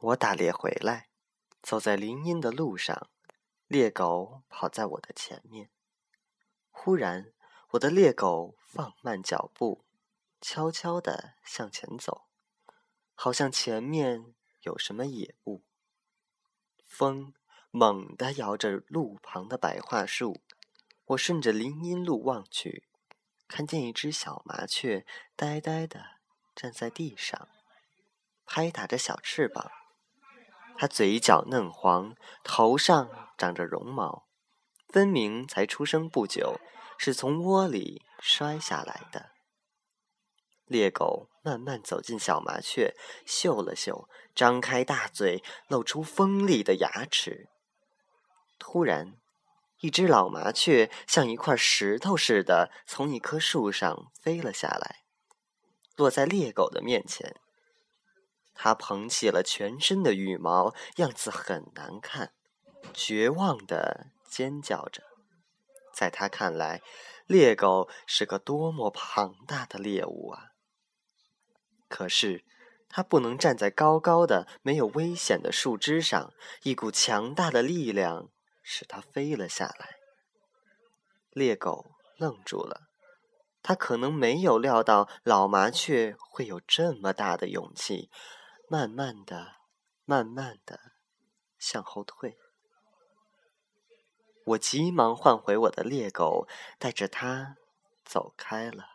我打猎回来，走在林荫的路上，猎狗跑在我的前面。忽然，我的猎狗放慢脚步，悄悄地向前走，好像前面有什么野物。风猛地摇着路旁的白桦树，我顺着林荫路望去，看见一只小麻雀呆呆地站在地上，拍打着小翅膀。它嘴角嫩黄，头上长着绒毛，分明才出生不久，是从窝里摔下来的。猎狗慢慢走进小麻雀，嗅了嗅，张开大嘴，露出锋利的牙齿。突然，一只老麻雀像一块石头似的从一棵树上飞了下来，落在猎狗的面前。它捧起了全身的羽毛，样子很难看，绝望的尖叫着。在他看来，猎狗是个多么庞大的猎物啊！可是，它不能站在高高的、没有危险的树枝上，一股强大的力量使它飞了下来。猎狗愣住了，它可能没有料到老麻雀会有这么大的勇气。慢慢的，慢慢的向后退。我急忙唤回我的猎狗，带着它走开了。